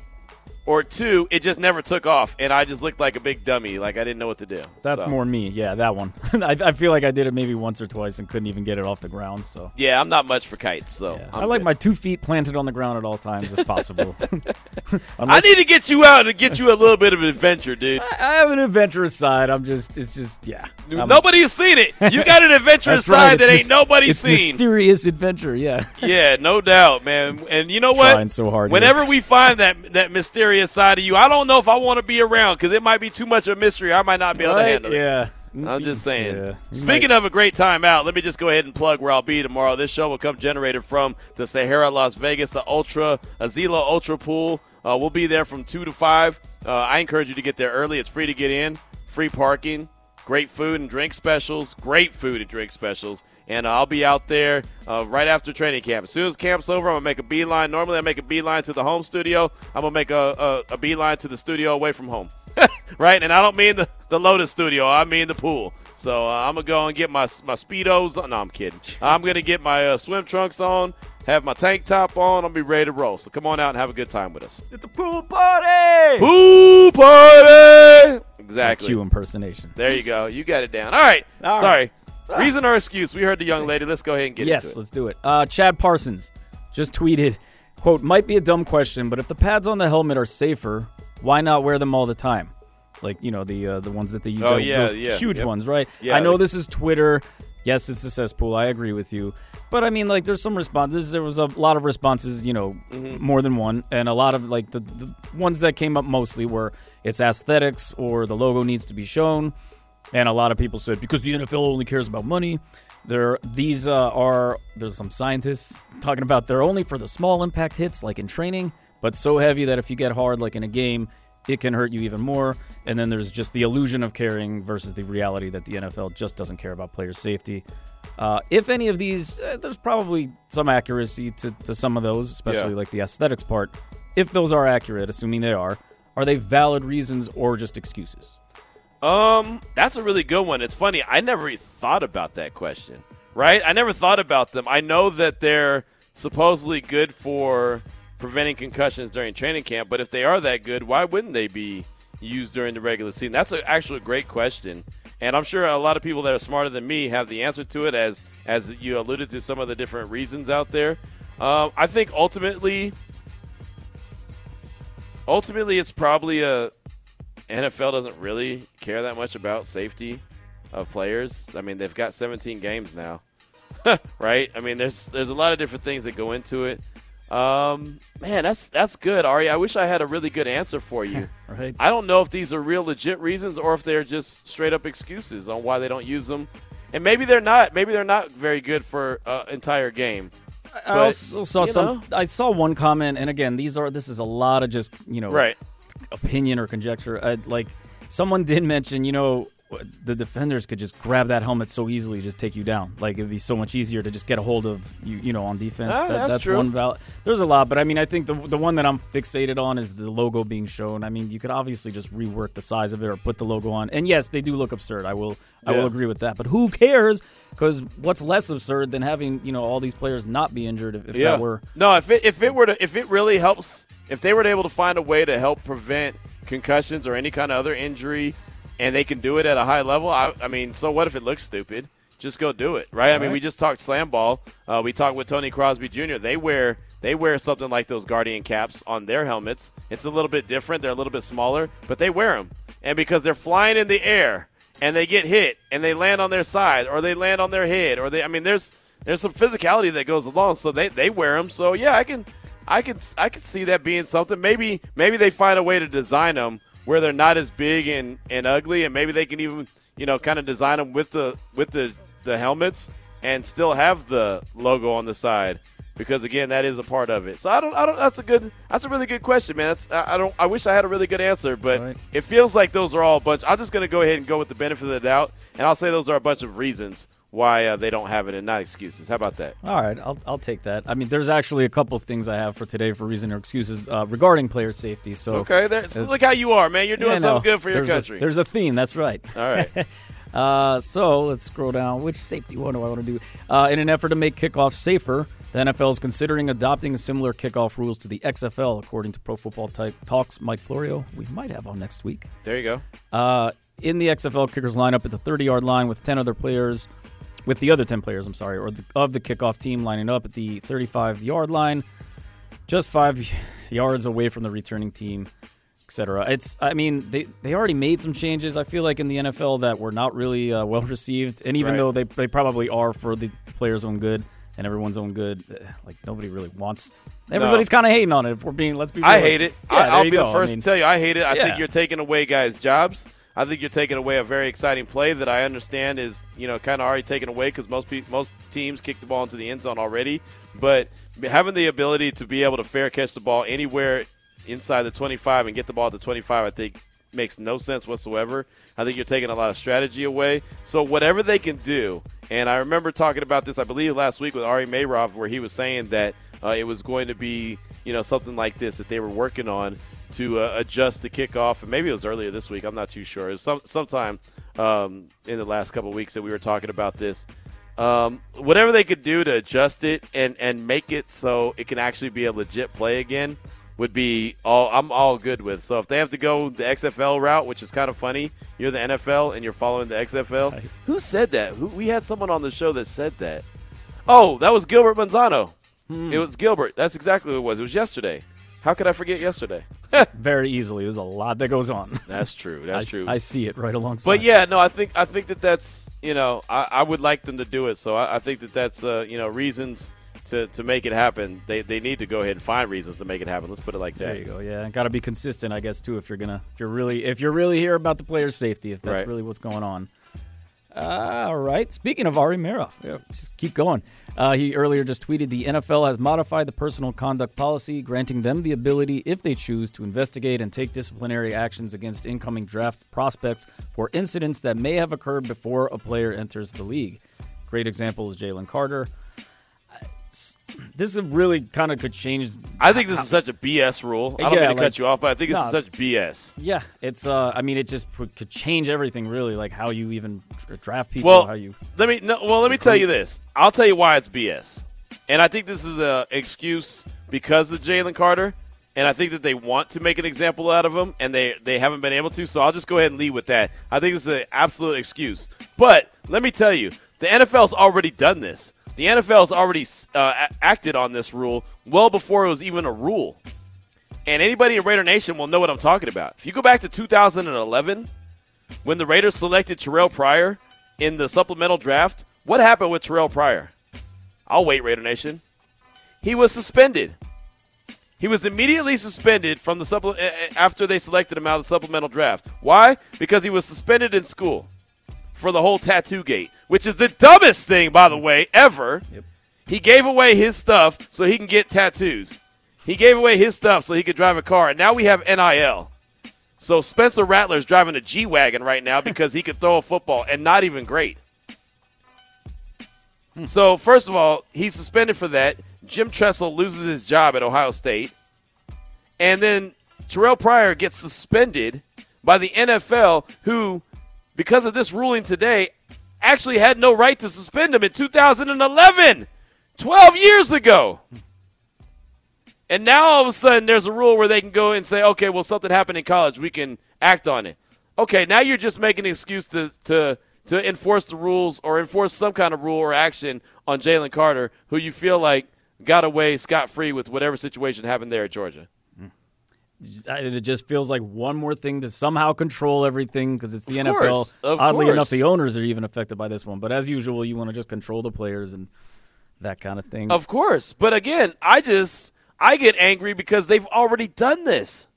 or two, it just never took off, and I just looked like a big dummy, like I didn't know what to do. That's So, more me. Yeah, that one. I, I feel like I did it maybe once or twice and couldn't even get it off the ground. So Yeah, I'm not much for kites, so yeah. I'm like good. my two feet planted on the ground at all times if possible. I need to get you out and get you a little bit of an adventure, dude. I I have an adventurous side. I'm just, it's just, yeah. I'm- Nobody's seen it. You got an adventurous right. side that ain't nobody it's seen. mysterious adventure. Yeah. yeah, no doubt, man. And you know what? Trying so hard here. Whenever we find that that mysterious side of you, I don't know if I want to be around because it might be too much of a mystery. I might not be able to handle it. Yeah. I'm just saying. Yeah. Speaking of a great time out, let me just go ahead and plug where I'll be tomorrow. This show will come generated from the Sahara Las Vegas, the Ultra Azilé Ultra Pool. Uh, we'll be there from two to five. Uh, I encourage you to get there early. It's free to get in, free parking, great food and drink specials, great food and drink specials. And uh, I'll be out there uh, right after training camp. As soon as camp's over, I'm gonna make a beeline. Normally, I make a beeline to the home studio. I'm gonna make a, a, a beeline to the studio away from home. right? And I don't mean the, the Lotus studio. I mean the pool. So uh, I'm gonna go and get my my speedos. on. No, I'm kidding. I'm gonna get my uh, swim trunks on, have my tank top on. I'll be ready to roll. So come on out and have a good time with us. It's a pool party. Pool party. Exactly. Q impersonation. There you go. You got it down. All right. All Sorry. Reason or excuse? We heard the young lady. Let's go ahead and get it. yes, it. let's do it. Uh, Chad Parsons just tweeted, "quote Might be a dumb question, but if the pads on the helmet are safer, why not wear them all the time? Like you know the uh, the ones that the, Oh, the- yeah, those yeah, huge yep. ones, right? Yeah, I know like- this is Twitter. Yes, it's a cesspool. I agree with you, but I mean, like, there's some responses. There was a lot of responses, you know, Mm-hmm. more than one, and a lot of like the, the ones that came up mostly were it's aesthetics or the logo needs to be shown. And a lot of people said because the NFL only cares about money. There, these uh, are there's some scientists talking about they're only for the small impact hits, like in training, but so heavy that if you get hard, like in a game, it can hurt you even more. And then there's just the illusion of caring versus the reality that the NFL just doesn't care about player safety. Uh, if any of these, uh, there's probably some accuracy to, to some of those, especially Yeah. like the aesthetics part. If those are accurate, assuming they are, are they valid reasons or just excuses? Um, that's a really good one. It's funny. I never thought about that question. Right? I never thought about them. I know that they're supposedly good for preventing concussions during training camp, but if they are that good, why wouldn't they be used during the regular season? That's a, actually great question. And I'm sure a lot of people that are smarter than me have the answer to it, as as you alluded to some of the different reasons out there. Um, I think ultimately, ultimately, it's probably a NFL doesn't really care that much about safety of players. I mean, they've got 17 games now, right? I mean, there's there's a lot of different things that go into it. Um, man, that's that's good, Ari. I wish I had a really good answer for you. Right. I don't know if these are real legit reasons or if they're just straight up excuses on why they don't use them. And maybe they're not. Maybe they're not very good for an entire game. I But, also saw some. know. I saw one comment, and again, these are this is a lot of just you know Right. Opinion or conjecture. I, like someone did mention, you know, the defenders could just grab that helmet so easily, just take you down. Like it'd be so much easier to just get a hold of you, you know, on defense. Ah, That- that's true. one val- There's a lot, but I mean, I think the the one that I'm fixated on is the logo being shown. I mean, you could obviously just rework the size of it or put the logo on. And yes, they do look absurd. I will I will agree with that. But who cares? Because what's less absurd than having you know all these players not be injured if, if that were No, if it if it were to if it really helps if they were able to find a way to help prevent concussions or any kind of other injury and they can do it at a high level, I, I mean, so what if it looks stupid? Just go do it, right? I mean, we just talked slam ball. Uh, we talked with Tony Crosby Jr. They wear they wear something like those Guardian caps on their helmets. It's a little bit different. They're a little bit smaller, but they wear them. And because they're flying in the air and they get hit and they land on their side or they land on their head or they I mean, there's there's some physicality that goes along. So they, they wear them. So yeah, I can I could I could see that being something. Maybe maybe they find a way to design them where they're not as big and, and ugly, and maybe they can even you know kind of design them with the with the the helmets and still have the logo on the side because again that is a part of it. So I don't I don't that's a good that's a really good question, man. That's I I don't I wish I had a really good answer, but Right. it feels like those are all a bunch. I'm just gonna go ahead and go with the benefit of the doubt, and I'll say those are a bunch of reasons why uh, they don't have it and not excuses. How about that? All right, I'll, I'll take that. I mean, there's actually a couple of things I have for today for reason or excuses uh, regarding player safety. So Okay, there, so look how you are, man. You're doing Yeah, no, something good for your there's a- country. there's a theme. That's right. all right. Uh, so let's scroll down. Which safety one do I want to do? Uh, in an effort to make kickoffs safer, the NFL is considering adopting similar kickoff rules to the XFL, according to Pro Football Type Talks Mike Florio. We might have on next week. There you go. Uh, in the XFL, kickers line up at the 30 yard line with 10 other players, with the other 10 players, I'm sorry, or the, of the kickoff team lining up at the 35 yard line, just five yards away from the returning team, etc. It's, I mean, they, they already made some changes, I feel like, in the NFL that were not really uh, well received. And even Right. though they, they probably are for the players' own good and everyone's own good, eh, like nobody really wants. Everybody's kind of hating on it. If we're being, let's be. I hate it. Yeah, I, I'll you be the go. I first mean, to tell you I hate it. I Yeah. think you're taking away guys' jobs. I think you're taking away a very exciting play that I understand is you know kind of already taken away because most pe- most teams kick the ball into the end zone already. But having the ability to be able to fair catch the ball anywhere inside the 25 and get the ball to 25, I think makes no sense whatsoever. I think you're taking a lot of strategy away. So whatever they can do, and I remember talking about this, I believe last week with Ari Meirov, where he was saying that uh, it was going to be you know something like this that they were working on to uh, adjust the kickoff, and maybe it was earlier this week. I'm not too sure. It was some sometime um, in the last couple of weeks that we were talking about this. Um, whatever they could do to adjust it and and make it so it can actually be a legit play again would be all I'm all good with. So if they have to go the XFL route, which is kind of funny, you're the NFL and you're following the XFL. Who said that? Who we had someone on the show that said that. Oh, that was Gilbert Manzano. It was Gilbert. That's exactly what it was. It was yesterday. How could I forget yesterday? very easily. There's a lot that goes on. That's true. I, That's s- true. I see it right alongside. But yeah, no, I think I think that that's you know I, I would like them to do it. So I, I think that that's uh, you know reasons to, to make it happen. They, they need to go ahead and find reasons to make it happen. Let's put it like that. There you go. Yeah, got to be consistent, I guess, too. If you're gonna, if you're really, if you're really here about the players' safety, if that's Right. really what's going on. All right. Speaking of Ari Meirov, yeah, just keep going. Uh, he earlier just tweeted the NFL has modified the personal conduct policy, granting them the ability, if they choose, to investigate and take disciplinary actions against incoming draft prospects for incidents that may have occurred before a player enters the league. Great example is Jalen Carter. It's- This is really kind of could change I think this is such a BS rule. I don't Yeah, mean to like- cut you off, but I think this No, is such BS. Yeah, it's. Uh, I mean, it just could change everything, really, like how you even draft people. Well, how you. let me no, well let me tell you this. I'll tell you why it's BS, and I think this is a excuse because of Jalen Carter, and I think that they want to make an example out of him, and they they haven't been able to. So I'll just go ahead and lead with that. I think this is an absolute excuse. But let me tell you, the NFL's already done this. The NFL's already uh, acted on this rule well before it was even a rule. And anybody in Raider Nation will know what I'm talking about. If you go back to 2011, when the Raiders selected Terrelle Pryor in the supplemental draft, what happened with Terrelle Pryor? I'll wait, Raider Nation. He was suspended He was immediately suspended from the supple- after they selected him out of the supplemental draft. Why? Because he was suspended in school for the whole tattoo gate, which is the dumbest thing, by the way, ever. Yep. He gave away his stuff so he can get tattoos. He gave away his stuff so he could drive a car, and now we have NIL. So Spencer Rattler's driving a G wagon right now because he could throw a football and not even great. So first of all, he's suspended for that. Jim Tressel loses his job at Ohio State, and then Terrelle Pryor gets suspended by the NFL, who, because of this ruling today, actually had no right to suspend him in 2011, 12 years ago. And now all of a sudden there's a rule where they can go and say, okay, well, something happened in college. We can act on it. Okay, now you're just making an excuse to, to, to enforce the rules or enforce some kind of rule or action on Jalen Carter, who you feel like got away scot free with whatever situation happened there at Georgia. It just feels like one more thing to somehow control everything because it's the Of NFL. course, Oddly course. enough, the owners are even affected by this one. But as usual, you want to just control the players and that kind of thing. Of course. But again, I just I get angry because they've already done this.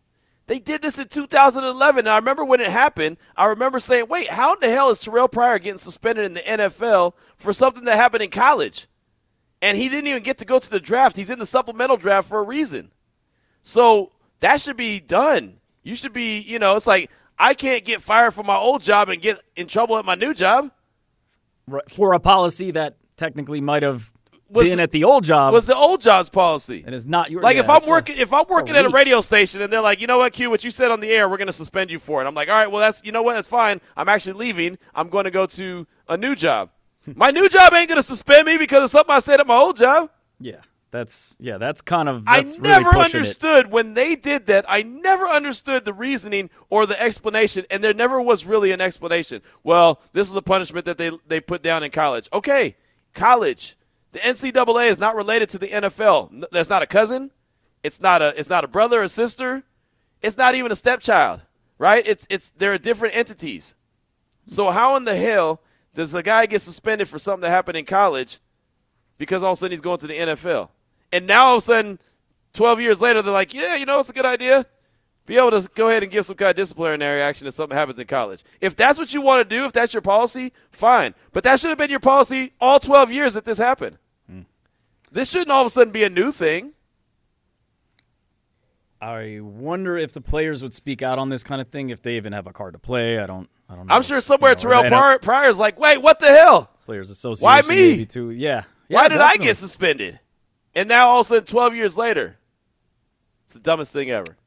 They did this in 2011. And I remember when it happened, I remember saying, wait, how in the hell is Terrelle Pryor getting suspended in the NFL for something that happened in college? And he didn't even get to go to the draft. He's in the supplemental draft for a reason. So that should be done. You should be, you know, it's like I can't get fired from my old job and get in trouble at my new job. Right, for a policy that technically might have Was been the- at the old job Was the old job's policy. and is not your Like yeah, if I'm it's a- working, if I'm working at a radio station and they're like, you know what, Q, what you said on the air, we're going to suspend you for it. I'm like, all right, well that's, you know what, that's fine. I'm actually leaving. I'm going to go to a new job. My new job ain't going to suspend me because of something I said at my old job. Yeah, that's yeah, that's kind of I never really pushing it. understood when they did that. I never understood the reasoning or the explanation, and there never was really an explanation. Well, this is a punishment that they they put down in college. Okay, college. The NCAA is not related to the NFL. That's not a cousin. It's not a it's not a brother or sister. It's not even a stepchild, right? It's it's they're different entities. So how in the hell does a guy get suspended for something that happened in college because all of a sudden he's going to the NFL? And now all of a sudden, 12 years later, they're like, yeah, you know, it's a good idea. Be able to go ahead and give some kind of disciplinary action if something happens in college. If that's what you want to do, if that's your policy, fine. But that should have been your policy all 12 years that this happened. Hmm. This shouldn't all of a sudden be a new thing. I wonder if the players would speak out on this kind of thing if they even have a card to play. I don't. I don't know. I'm sure somewhere You know, Terrelle Pryor, Pryor's like, wait, what the hell? Players Association. Why me? Too. Yeah. Why Yeah, did I get suspended? And now all of a sudden, 12 years later, it's the dumbest thing ever.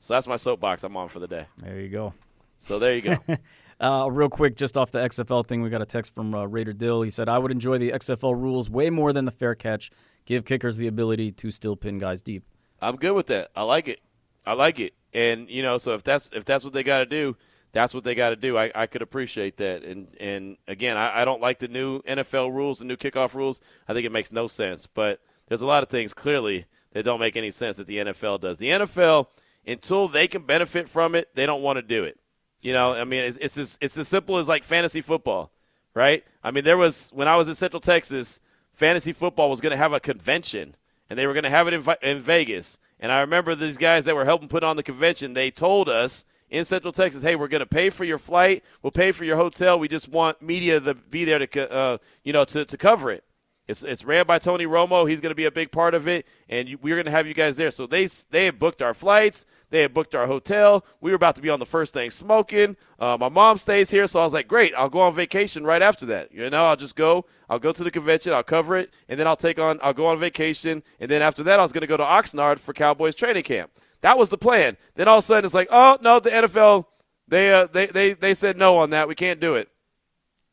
So that's my soapbox I'm on for the day. There you go. So there you go. Uh, real quick, just off the XFL thing, we got a text from uh, Raider Dill. He said, "I would enjoy the XFL rules way more than the fair catch. Give kickers the ability to still pin guys deep." I'm good with that. I like it. I like it. And you know, so if that's if that's what they got to do, that's what they got to do. I, I could appreciate that. And and again, I, I don't like the new NFL rules, the new kickoff rules. I think it makes no sense. But there's a lot of things clearly that don't make any sense that the NFL does. The NFL, until they can benefit from it, they don't want to do it. You know, I mean, it's it's as, it's as simple as like fantasy football, right? I mean, there was when I was in Central Texas, fantasy football was going to have a convention, and they were going to have it in, in Vegas. And I remember these guys that were helping put on the convention. They told us in Central Texas, "Hey, we're going to pay for your flight. We'll pay for your hotel. We just want media to be there to, uh, you know, to, to cover it." It's, it's ran by Tony Romo. He's going to be a big part of it, and you, we're going to have you guys there. So they they had booked our flights, they had booked our hotel. We were about to be on the first thing smoking. Uh, my mom stays here, so I was like, great. I'll go on vacation right after that. You know, I'll just go. I'll go to the convention. I'll cover it, and then I'll take on. I'll go on vacation, and then after that, I was going to go to Oxnard for Cowboys training camp. That was the plan. Then all of a sudden, it's like, oh no, the NFL they uh, they they they said no on that. We can't do it.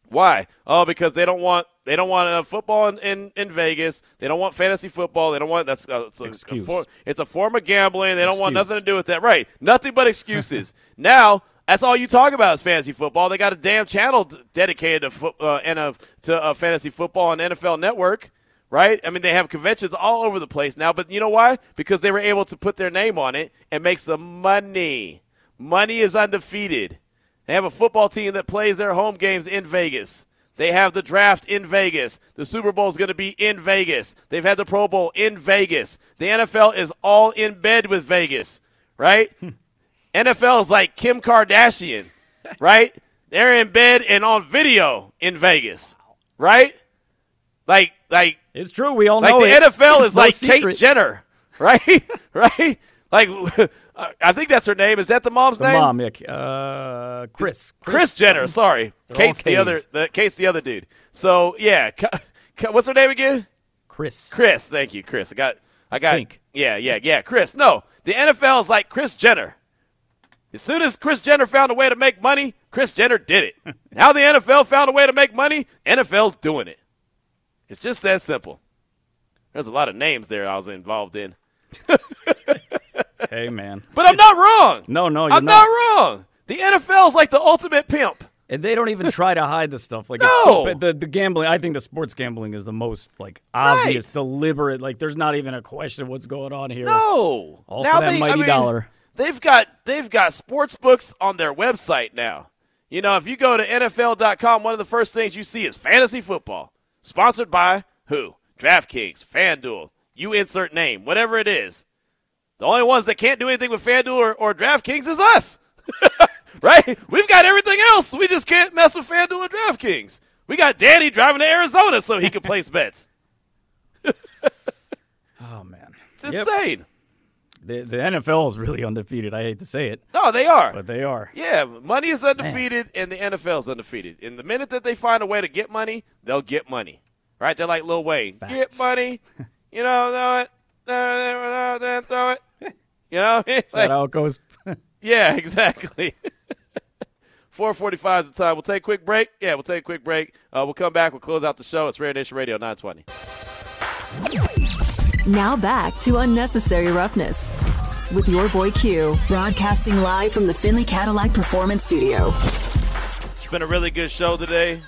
Why? Oh, because they don't want they don't want uh, football in, in, in Vegas. They don't want fantasy football. They don't want that's uh, it's, a, a Excuse. for- it's a form of gambling. They don't want nothing to do with that. Right? Nothing but excuses. now that's all you talk about is fantasy football. They got a damn channel dedicated to fo- uh, and uh, to uh, fantasy football on NFL Network. Right? I mean, they have conventions all over the place now. But you know why? Because they were able to put their name on it and make some money. Money is undefeated. They have a football team that plays their home games in Vegas. They have the draft in Vegas. The Super Bowl is going to be in Vegas. They've had the Pro Bowl in Vegas. The NFL is all in bed with Vegas, right? Hmm. NFL is like Kim Kardashian, right? They're in bed and on video in Vegas, right? Like, like, It's true. We all like know the it. NFL is no like secret. Kate Jenner, right? right? Like, I think that's her name. Is that the mom's The name? mom, yeah, uh, Chris. Kris Jenner. Sorry, Kate's the other. The, Kate's the other dude. So yeah, what's her name again? Chris. Chris. Thank you, Chris. I got. I got. Think. Yeah, yeah, yeah. Chris. No, the NFL is like Kris Jenner. As soon as Kris Jenner found a way to make money, Kris Jenner did it. now the NFL found a way to make money, NFL's doing it. It's just that simple. There's a lot of names there I was involved in. Hey, man. But I'm not wrong. No, no, you're I'm not. wrong. The NFL is like the ultimate pimp. And they don't even try to hide the stuff. Like No. it's so, the the gambling. I think the sports gambling is the most like obvious, Right. deliberate. Like there's not even a question of what's going on here. No. All now for that they, mighty I mean, dollar. They've got they've got sports books on their website now. You know, if you go to NFL.com, one of the first things you see is fantasy football. Sponsored by who? DraftKings, FanDuel. You insert name, whatever it is. The only ones that can't do anything with FanDuel or, or DraftKings is us. right? We've got everything else. We just can't mess with FanDuel or DraftKings. We got Danny driving to Arizona so he can place bets. Oh man, It's Yep. insane. the, the NFL is really undefeated. I hate to say it, No, they are. but they are. Yeah, money is undefeated, and the NFL is undefeated. And the minute that they find a way to get money, they'll get money. Right? They're like Lil Wayne. Get money. You know, throw it. Then throw it. You know? It's Is that how it goes? yeah, exactly. 445 is the time. We'll take a quick break. Yeah, we'll take a quick break. Uh, we'll come back. We'll close out the show. It's Raider Nation Radio 920. Now back to Unnecessary Roughness with your boy Q, broadcasting live from the Findlay Cadillac Performance Studio. It's been a really good show today.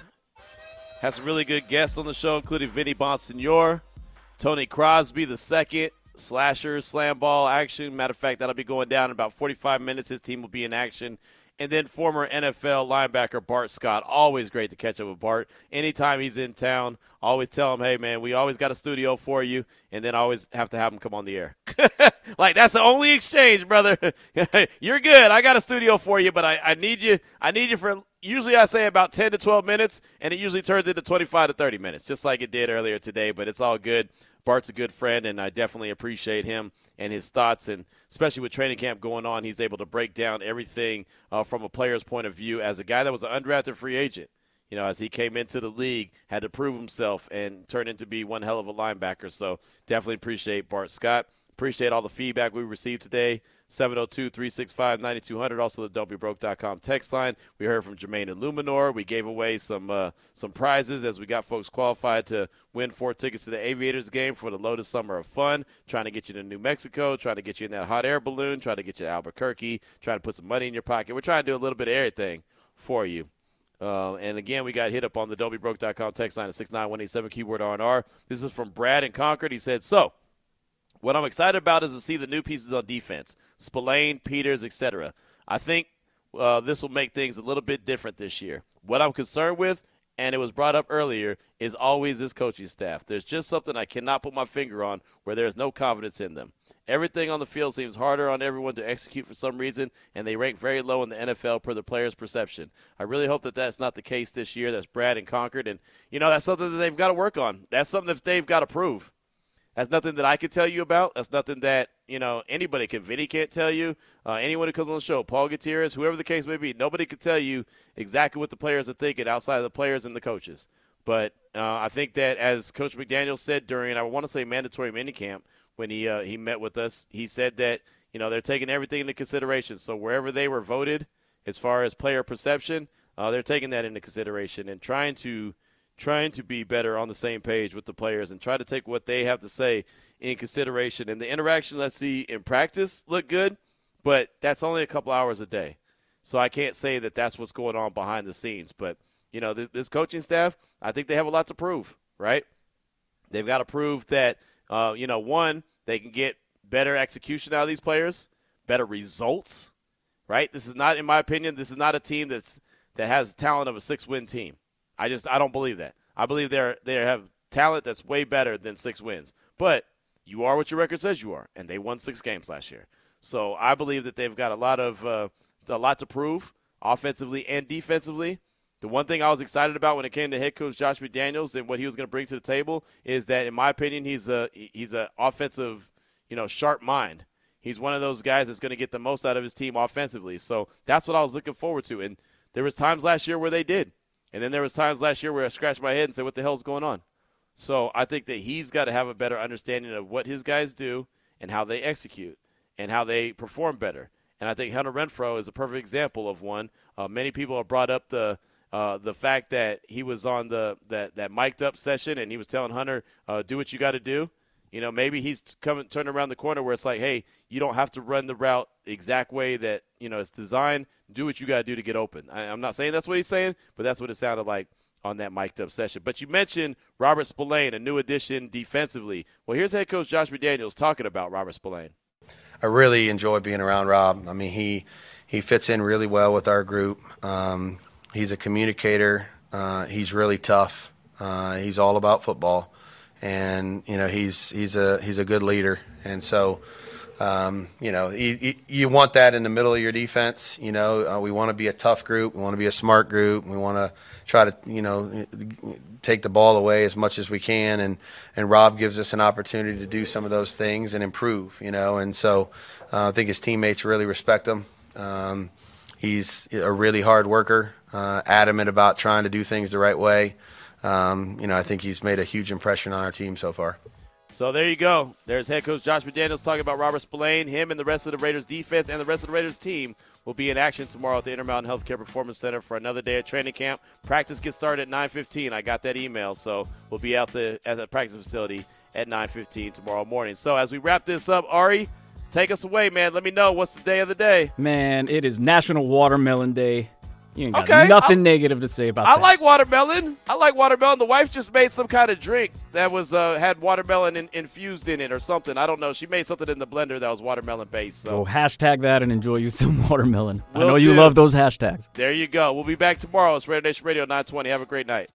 Had some really good guests on the show, including Vinny Bonsignore, Tony Crosby, the second, slasher, slam ball action. Matter of fact, that'll be going down in about 45 minutes. His team will be in action. And then former NFL linebacker Bart Scott. Always great to catch up with Bart. Anytime he's in town, always tell him, hey, man, we always got a studio for you. And then always have to have him come on the air. like, that's the only exchange, brother. You're good. I got a studio for you, but I, I need you. I need you for usually I say about 10 to 12 minutes, and it usually turns into 25 to 30 minutes, just like it did earlier today. But it's all good. Bart's a good friend, and I definitely appreciate him and his thoughts. And especially with training camp going on, he's able to break down everything uh, from a player's point of view as a guy that was an undrafted free agent. You know, as he came into the league, had to prove himself and turned into be one hell of a linebacker. So definitely appreciate Bart Scott. Appreciate all the feedback we received today. 702 365 9200. Also, the don'tbebroke.com text line. We heard from Jermaine and Luminor. We gave away some uh, some prizes as we got folks qualified to win four tickets to the Aviators game for the Lotus Summer of Fun. Trying to get you to New Mexico, trying to get you in that hot air balloon, trying to get you to Albuquerque, trying to put some money in your pocket. We're trying to do a little bit of everything for you. Uh, and again, we got hit up on the don'tbebroke.com text line at 69187 keyword R&R. This is from Brad in Concord. He said, so – what I'm excited about is to see the new pieces on defense, Spillane, Peters, etc. I think uh, this will make things a little bit different this year. What I'm concerned with, and it was brought up earlier, is always this coaching staff. There's just something I cannot put my finger on where there's no confidence in them. Everything on the field seems harder on everyone to execute for some reason, and they rank very low in the NFL per the players' perception. I really hope that that's not the case this year. That's Brad and Concord, and you know that's something that they've got to work on. That's something that they've got to prove. That's nothing that I can tell you about. That's nothing that you know anybody can. Vinny can't tell you. Uh, anyone who comes on the show, Paul Gutierrez, whoever the case may be, nobody can tell you exactly what the players are thinking outside of the players and the coaches. But uh, I think that as Coach McDaniel said during, I want to say mandatory minicamp when he uh, he met with us, he said that you know they're taking everything into consideration. So wherever they were voted, as far as player perception, uh, they're taking that into consideration and trying to trying to be better on the same page with the players and try to take what they have to say in consideration. And the interaction let's see in practice look good, but that's only a couple hours a day. So I can't say that that's what's going on behind the scenes. But, you know, this, this coaching staff, I think they have a lot to prove, right? They've got to prove that, uh, you know, one, they can get better execution out of these players, better results, right? This is not, in my opinion, this is not a team that's that has the talent of a six-win team. I just I don't believe that. I believe they're they have talent that's way better than six wins. But you are what your record says you are, and they won six games last year. So I believe that they've got a lot of uh, a lot to prove offensively and defensively. The one thing I was excited about when it came to head coach Josh McDaniels and what he was going to bring to the table is that, in my opinion, he's a he's an offensive, you know, sharp mind. He's one of those guys that's going to get the most out of his team offensively. So that's what I was looking forward to. And there was times last year where they did, and then there was times last year where I scratched my head and said, "What the hell's going on?" So I think that he's got to have a better understanding of what his guys do and how they execute and how they perform better. And I think Hunter Renfrow is a perfect example of one. Uh, many people have brought up the uh, the fact that he was on the that that mic'd up session and he was telling Hunter, uh, "Do what you got to do." You know, maybe he's coming turning around the corner where it's like, "Hey, you don't have to run the route the exact way that you know it's designed. Do what you got to do to get open." I, I'm not saying that's what he's saying, but that's what it sounded like on that mic'd up session. But you mentioned Robert Spillane, a new addition defensively. Well, here's head coach Josh McDaniels talking about Robert Spillane. I really enjoy being around Rob. I mean, he he fits in really well with our group. Um, he's a communicator. Uh, he's really tough. Uh, he's all about football, and you know he's he's a he's a good leader. And so, um, you know, you, you, want that in the middle of your defense. You know, uh, we want to be a tough group. We want to be a smart group. We want to try to you know take the ball away as much as we can. And and Rob gives us an opportunity to do some of those things and improve. You know, and so uh, I think his teammates really respect him. Um, he's a really hard worker uh, adamant about trying to do things the right way. Um, you know, I think he's made a huge impression on our team so far. So there you go. There's head coach Josh McDaniels talking about Robert Spillane. Him and the rest of the Raiders defense and the rest of the Raiders team will be in action tomorrow at the Intermountain Healthcare Performance Center for another day of training camp. Practice gets started at 9:15. I got that email, so we'll be out the at the practice facility at 9:15 tomorrow morning. So as we wrap this up, Ari, take us away, man. Let me know what's the day of the day. Man, it is National Watermelon Day. You ain't got okay, nothing i negative to say about I that. I like watermelon. I like watermelon. The wife just made some kind of drink that was uh, had watermelon in, infused in it or something. I don't know. She made something in the blender that was watermelon based. So hashtag that and enjoy you some watermelon. Will I know do. you love those hashtags. There you go. We'll be back tomorrow. It's Raider Nation Radio 920. Have a great night.